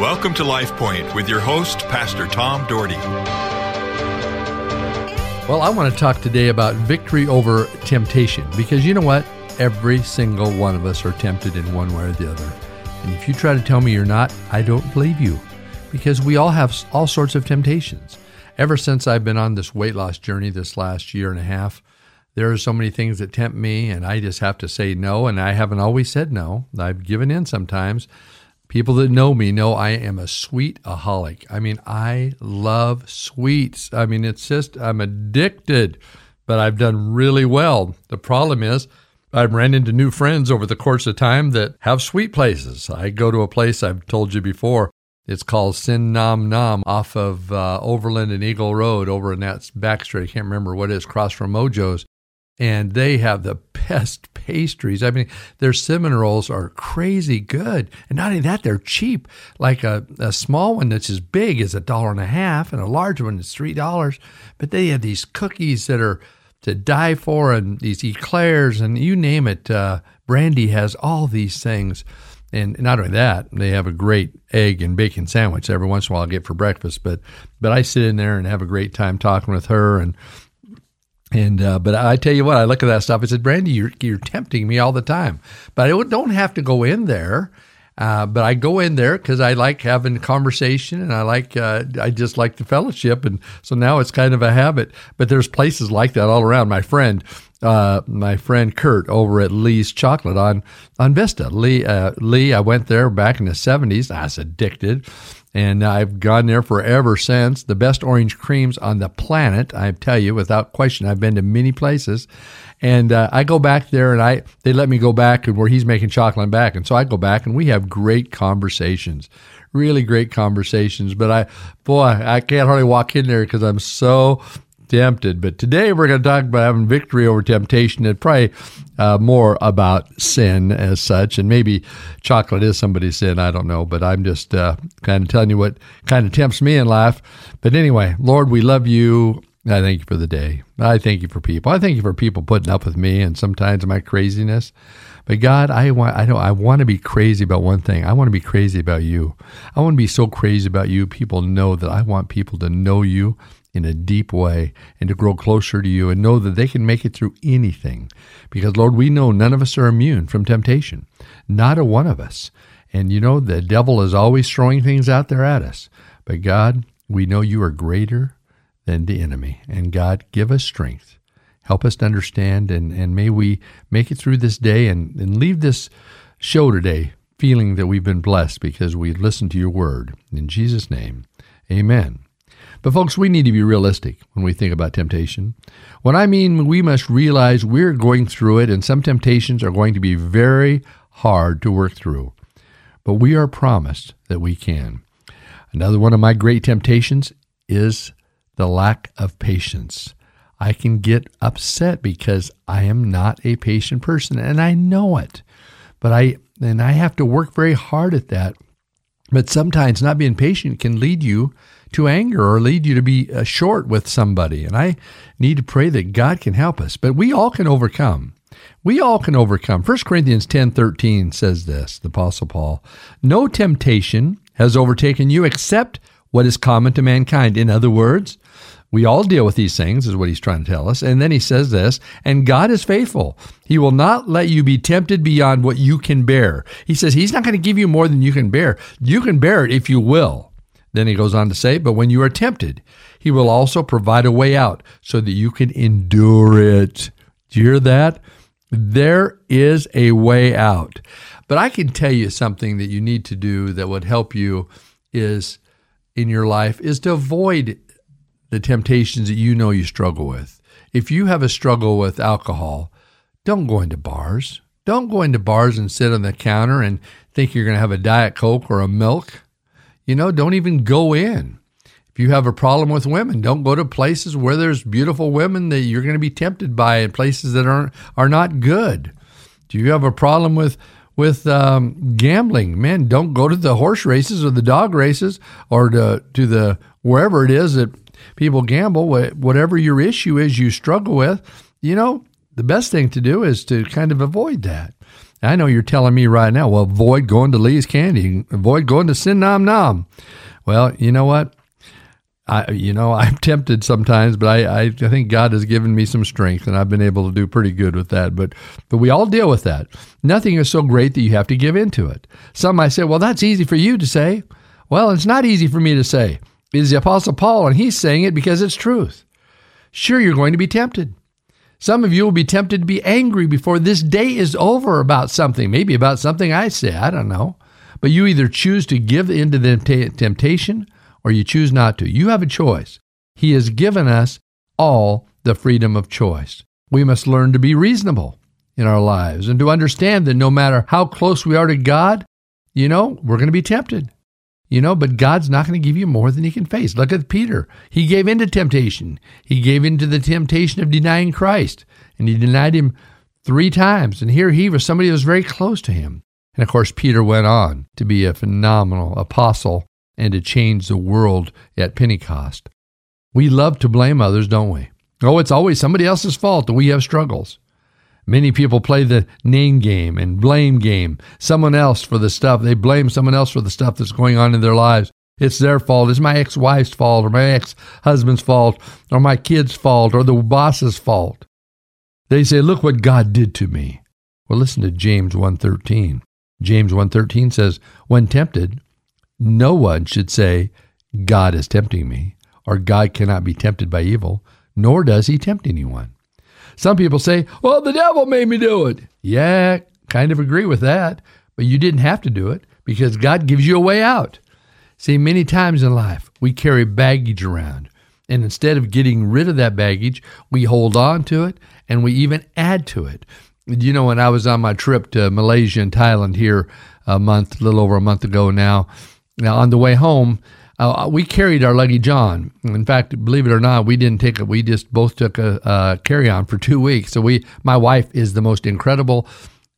Welcome to Life Point with your host, Pastor Tom Dougherty. Well, I want to talk today about victory over temptation because you know what? Every single one of us are tempted in one way or the other. And if you try to tell me you're not, I don't believe you because we all have all sorts of temptations. Ever since I've been on this weight loss journey this last year and a half, there are so many things that tempt me, and I just have to say no. And I haven't always said no. I've given in sometimes. People that know me know I am a sweetaholic. I mean, I love sweets. I mean, it's just, I'm addicted, but I've done really well. The problem is, I've ran into new friends over the course of time that have sweet places. I go to a place I've told you before. It's called Sin Nam Nam off of uh, Overland and Eagle Road over in that back street. I can't remember what it is, from Mojo's and they have the best pastries. I mean, their cinnamon rolls are crazy good, and not only that, they're cheap. Like a, a small one that's as big as a dollar and a half, and a large one is three dollars. But they have these cookies that are to die for, and these eclairs, and you name it. Uh, Brandy has all these things. And not only that, they have a great egg and bacon sandwich every once in a while I get for breakfast. But but I sit in there and have a great time talking with her and and uh, but I tell you what, I look at that stuff. I said, Brandy, you're you're tempting me all the time. But I don't have to go in there. Uh, but I go in there because I like having conversation and I like uh, I just like the fellowship, and so now it's kind of a habit. But there's places like that all around. My friend, uh, my friend Kurt over at Lee's Chocolate on on Vista. Lee, uh, Lee, I went there back in the '70s. I was addicted and I've gone there forever since. The best orange creams on the planet, I tell you, without question. I've been to many places, and uh, I go back there, and I they let me go back and where he's making chocolate and back, and so I go back, and we have great conversations, really great conversations. But I, boy, I can't hardly walk in there because I'm so tempted. But today we're going to talk about having victory over temptation and probably uh, more about sin as such. And maybe chocolate is somebody's sin. I don't know. But I'm just uh, kind of telling you what kind of tempts me in life. But anyway, Lord, we love you. I thank you for the day. I thank you for people. I thank you for people putting up with me and sometimes my craziness. But God, I want I know I want to be crazy about one thing. I want to be crazy about you. I want to be so crazy about you. People know that I want people to know you in a deep way and to grow closer to you and know that they can make it through anything. Because, Lord, we know none of us are immune from temptation, not a one of us. And you know, the devil is always throwing things out there at us. But, God, we know you are greater than the enemy. And, God, give us strength. Help us to understand, and, and may we make it through this day and, and leave this show today feeling that we've been blessed because we listened to your word. In Jesus' name, amen. But, folks, we need to be realistic when we think about temptation. What I mean, we must realize we're going through it, and some temptations are going to be very hard to work through. But we are promised that we can. Another one of my great temptations is the lack of patience. I can get upset because I am not a patient person and I know it. But I and I have to work very hard at that. But sometimes not being patient can lead you to anger or lead you to be uh, short with somebody. And I need to pray that God can help us. But we all can overcome. We all can overcome. 1 Corinthians 10:13 says this, the apostle Paul, "No temptation has overtaken you except what is common to mankind." In other words, we all deal with these things, is what he's trying to tell us. And then he says this, and God is faithful. He will not let you be tempted beyond what you can bear. He says he's not going to give you more than you can bear. You can bear it if you will. Then he goes on to say, But when you are tempted, he will also provide a way out so that you can endure it. Do you hear that? There is a way out. But I can tell you something that you need to do that would help you is in your life is to avoid the temptations that you know you struggle with. If you have a struggle with alcohol, don't go into bars. Don't go into bars and sit on the counter and think you're going to have a Diet Coke or a milk. You know, don't even go in. If you have a problem with women, don't go to places where there's beautiful women that you're going to be tempted by and places that aren't are not good. Do you have a problem with with um, gambling? Man, don't go to the horse races or the dog races or to to the wherever it is that people gamble. Whatever your issue is, you struggle with. You know, the best thing to do is to kind of avoid that. I know you're telling me right now, well, avoid going to Lee's Candy, avoid going to Sin Nom Nom. Well, you know what? I, you know, I'm tempted sometimes, but I, I, I think God has given me some strength, and I've been able to do pretty good with that. But, but we all deal with that. Nothing is so great that you have to give into it. Some might say, well, that's easy for you to say. Well, it's not easy for me to say. It's the Apostle Paul, and he's saying it because it's truth. Sure, you're going to be tempted. Some of you will be tempted to be angry before this day is over about something, maybe about something I say. I don't know. But you either choose to give in to the temptation or you choose not to. You have a choice. He has given us all the freedom of choice. We must learn to be reasonable in our lives and to understand that no matter how close we are to God, you know, we're going to be tempted. You know, but God's not going to give you more than he can face. Look at Peter. He gave in to temptation. He gave in to the temptation of denying Christ, and he denied him three times. And here he was somebody who was very close to him. And of course, Peter went on to be a phenomenal apostle and to change the world at Pentecost. We love to blame others, don't we? Oh, it's always somebody else's fault that we have struggles. Many people play the name game and blame game. Someone else for the stuff. They blame someone else for the stuff that's going on in their lives. It's their fault. It's my ex wife's fault or my ex husband's fault or my kid's fault or the boss's fault. They say, look what God did to me. Well, listen to James 1.13. James 1.13 says, when tempted, no one should say, God is tempting me, or God cannot be tempted by evil, nor does he tempt anyone. Some people say, well, the devil made me do it. Yeah, kind of agree with that, but you didn't have to do it because God gives you a way out. See, many times in life, we carry baggage around. And instead of getting rid of that baggage, we hold on to it and we even add to it. You know, when I was on my trip to Malaysia and Thailand here a month, a little over a month ago now, now on the way home, uh, we carried our luggage on. In fact, believe it or not, we didn't take it. We just both took a, a carry on for two weeks. So we, my wife is the most incredible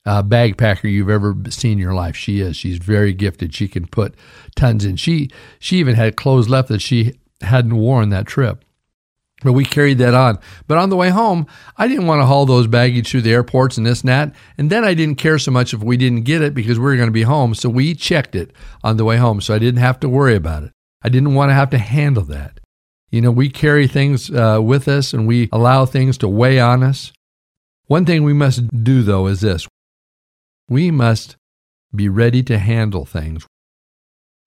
uh, bag packer you've ever seen in your life. She is. She's very gifted. She can put tons in. She she even had clothes left that she hadn't worn that trip. But we carried that on. But on the way home, I didn't want to haul those baggage through the airports and this and that. And then I didn't care so much if we didn't get it because we were going to be home. So we checked it on the way home. So I didn't have to worry about it. I didn't want to have to handle that. You know, we carry things uh, with us and we allow things to weigh on us. One thing we must do, though, is this we must be ready to handle things.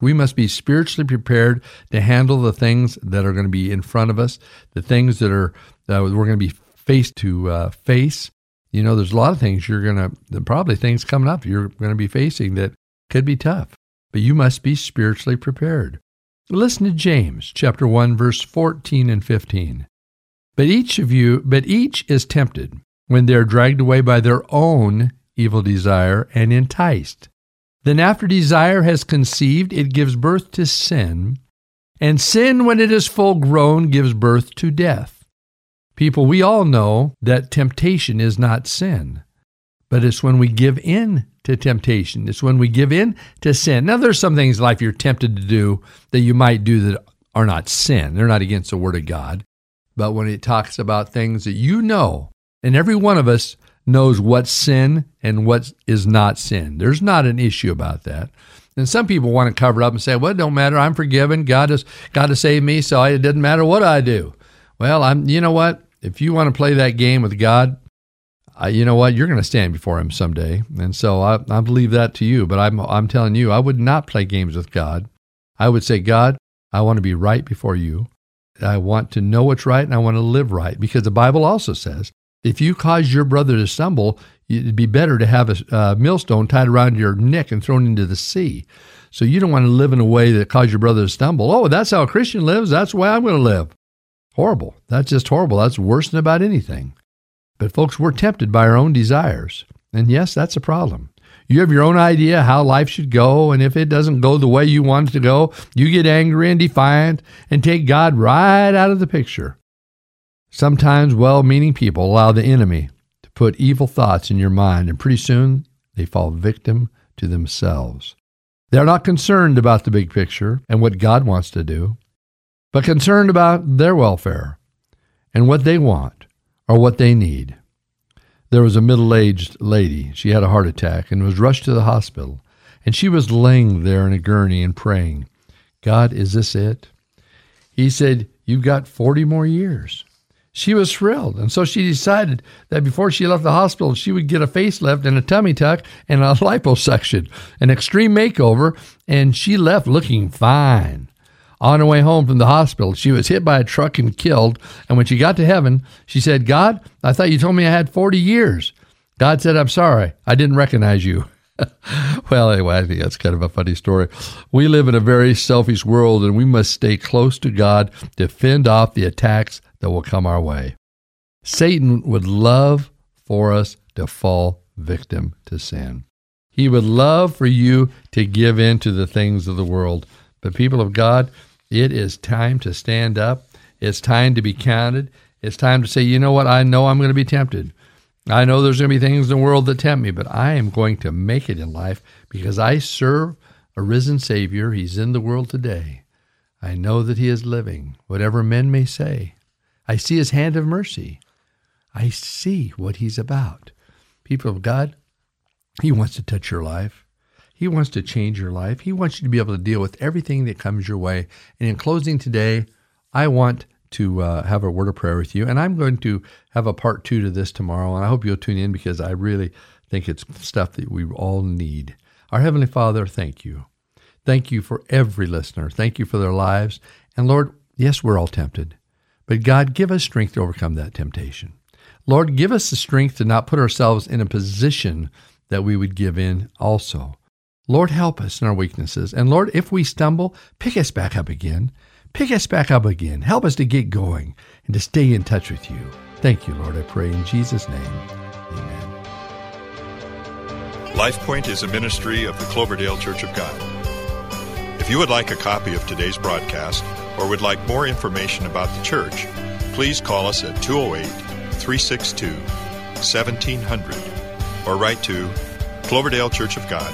We must be spiritually prepared to handle the things that are going to be in front of us, the things that are that we're going to be faced to uh, face. You know, there's a lot of things you're going to probably things coming up you're going to be facing that could be tough, but you must be spiritually prepared. Listen to James chapter 1 verse 14 and 15. But each of you, but each is tempted when they are dragged away by their own evil desire and enticed. Then after desire has conceived, it gives birth to sin, and sin when it is full grown gives birth to death. People, we all know that temptation is not sin, but it's when we give in to temptation. It's when we give in to sin. Now, there's some things in life you're tempted to do that you might do that are not sin. They're not against the Word of God. But when it talks about things that you know, and every one of us knows what's sin and what is not sin, there's not an issue about that. And some people want to cover up and say, well, it don't matter. I'm forgiven. God has, God has saved me, so it doesn't matter what I do. Well, I'm, you know what? If you want to play that game with God, I, you know what? You're going to stand before Him someday, and so I, I believe that to you. But I'm I'm telling you, I would not play games with God. I would say, God, I want to be right before you. I want to know what's right, and I want to live right, because the Bible also says if you cause your brother to stumble, it'd be better to have a uh, millstone tied around your neck and thrown into the sea. So you don't want to live in a way that causes your brother to stumble. Oh, that's how a Christian lives. That's the way I'm going to live. Horrible. That's just horrible. That's worse than about anything. But, folks, we're tempted by our own desires. And yes, that's a problem. You have your own idea how life should go, and if it doesn't go the way you want it to go, you get angry and defiant and take God right out of the picture. Sometimes well meaning people allow the enemy to put evil thoughts in your mind, and pretty soon they fall victim to themselves. They're not concerned about the big picture and what God wants to do, but concerned about their welfare and what they want or what they need. there was a middle aged lady. She had a heart attack and was rushed to the hospital. And she was laying there in a gurney and praying, God, is this it? He said, You've got 40 more years. She was thrilled. And so she decided that before she left the hospital, she would get a facelift and a tummy tuck and a liposuction, an extreme makeover. And she left looking fine. On her way home from the hospital, she was hit by a truck and killed. And when she got to heaven, she said, God, I thought you told me I had 40 years. God said, I'm sorry. I didn't recognize you. well, anyway, I think that's kind of a funny story. We live in a very selfish world, and we must stay close to God to fend off the attacks that will come our way. Satan would love for us to fall victim to sin. He would love for you to give in to the things of the world. But, people of God, it is time to stand up. It's time to be counted. It's time to say, you know what? I know I'm going to be tempted. I know there's going to be things in the world that tempt me, but I am going to make it in life because I serve a risen Savior. He's in the world today. I know that He is living, whatever men may say. I see His hand of mercy. I see what He's about. People of God, He wants to touch your life. He wants to change your life. He wants you to be able to deal with everything that comes your way. And in closing today, I want to uh, have a word of prayer with you. And I'm going to have a part two to this tomorrow. And I hope you'll tune in because I really think it's stuff that we all need. Our Heavenly Father, thank you. Thank you for every listener. Thank you for their lives. And Lord, yes, we're all tempted. But God, give us strength to overcome that temptation. Lord, give us the strength to not put ourselves in a position that we would give in also. Lord, help us in our weaknesses. And Lord, if we stumble, pick us back up again. Pick us back up again. Help us to get going and to stay in touch with you. Thank you, Lord, I pray in Jesus' name. Amen. LifePoint is a ministry of the Cloverdale Church of God. If you would like a copy of today's broadcast or would like more information about the church, please call us at 208 362 1700 or write to Cloverdale Church of God,